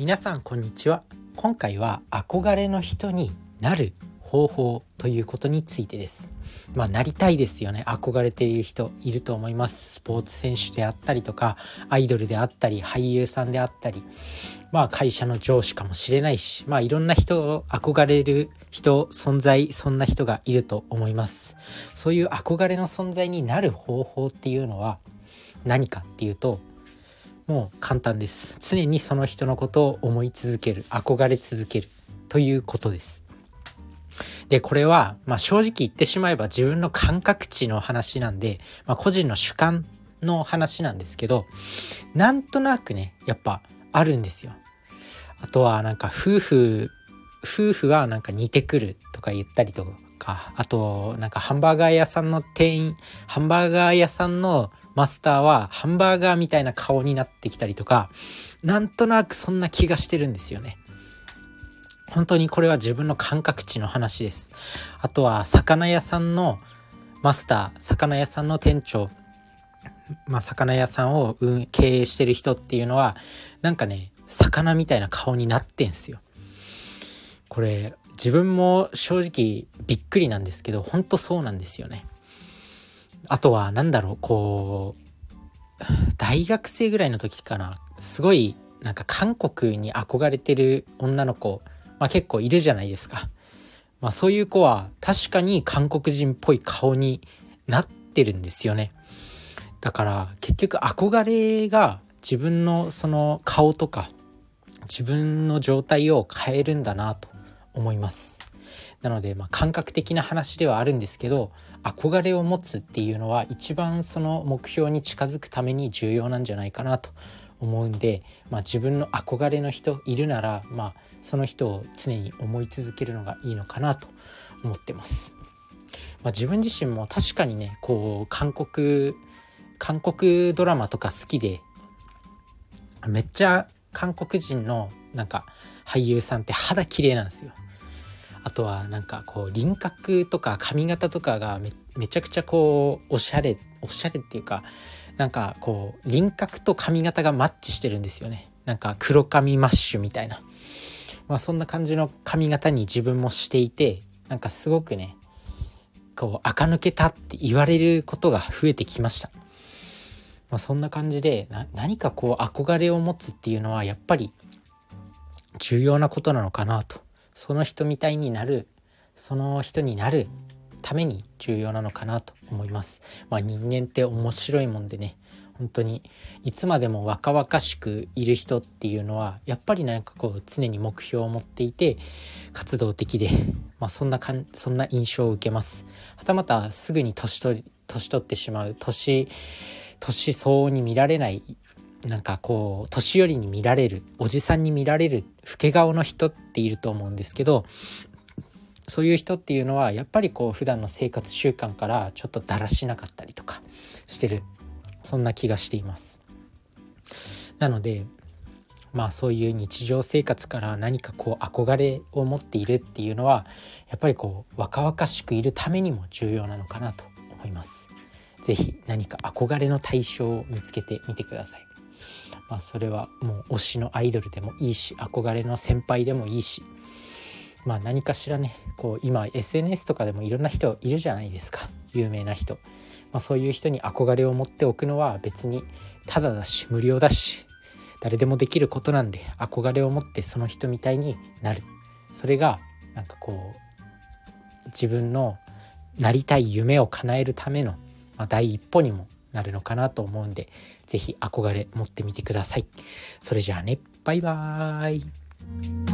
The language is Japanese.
皆さんこんにちは。今回は憧れの人になる方法ということについてです。まあなりたいですよね。憧れている人いると思います。スポーツ選手であったりとかアイドルであったり俳優さんであったり。まあ会社の上司かもしれないしまあいろんな人を憧れる人存在そんな人がいると思います。そういう憧れの存在になる方法っていうのは何かっていうともう簡単です。常にその人のことを思い続ける憧れ続けるということです。でこれは、まあ、正直言ってしまえば自分の感覚値の話なんで、まあ、個人の主観の話なんですけどなんとなくねやっぱあるんですよ。あとはなんか夫婦夫婦はなんか似てくるとか言ったりとかあとなんかハンバーガー屋さんの店員ハンバーガー屋さんのマスターはハンバーガーみたいな顔になってきたりとかなんとなくそんな気がしてるんですよね。本当にこれは自分の感覚値の話です。あとは魚屋さんのマスター魚屋さんの店長まあ、魚屋さんを経営してる人っていうのはなんかね魚みたいな顔になってんすよ。これ自分も正直びっくりなんですけど本当そうなんですよね。あとは何だろうこう大学生ぐらいの時かなすごいなんか韓国に憧れてる女の子、まあ、結構いるじゃないですか。まあ、そういう子は確かに韓国人っぽい顔になってるんですよね。だから結局憧れが自分のその顔とか自分の状態を変えるんだなと思います。なのでまあ感覚的な話ではあるんですけど憧れを持つっていうのは一番その目標に近づくために重要なんじゃないかなと思うんで、まあ、自分の憧れの人いるなら、まあ、その人を常に思い続けるのがいいのかなと思ってます。まあ、自分自身も確かにねこう韓国韓国ドラマとか好きでめっちゃ韓国人のなんか俳優さんって肌綺麗なんですよ。あとはなんかこう輪郭とか髪型とかがめめちゃくちゃこうおしゃれおしゃれっていうかなんかこう輪郭と髪型がマッチしてるんですよねなんか黒髪マッシュみたいなまあそんな感じの髪型に自分もしていてなんかすごくねこう垢抜けたって言われることが増えてきました。まあ、そんな感じで何かこう憧れを持つっていうのはやっぱり重要なことなのかなとその人みたいになるその人になるために重要なのかなと思います。まあ、人間って面白いもんでね本当にいつまでも若々しくいる人っていうのはやっぱりなんかこう常に目標を持っていて活動的で、まあ、そんなかんそんな印象を受けます。はたまたすぐに年取り年取ってしまう年年相応に見られないなんかこう年寄りに見られるおじさんに見られる老け顔の人っていると思うんですけどそういう人っていうのはやっぱりこう普段の生活習慣からちょっとだらしなかったりとかしてるそんな気がしています。なのでまあそういう日常生活から何かこう憧れを持っているっていうのはやっぱりこう若々しくいるためにも重要なのかなと思います。是非何か憧れの対象を見つけてみてください。まあ、それはもう推しのアイドルでもいいし憧れの先輩でもいいし、まあ、何かしらねこう今 SNS とかでもいろんな人いるじゃないですか。有名な人、まあ、そういう人に憧れを持っておくのは別にただだし無料だし誰でもできることなんで憧れを持ってその人みたいになる。それがなんかこう自分のなりたい夢を叶えるための、まあ、第一歩にもなるのかなと思うんで是非憧れ持ってみてください。それじゃあねバイバーイ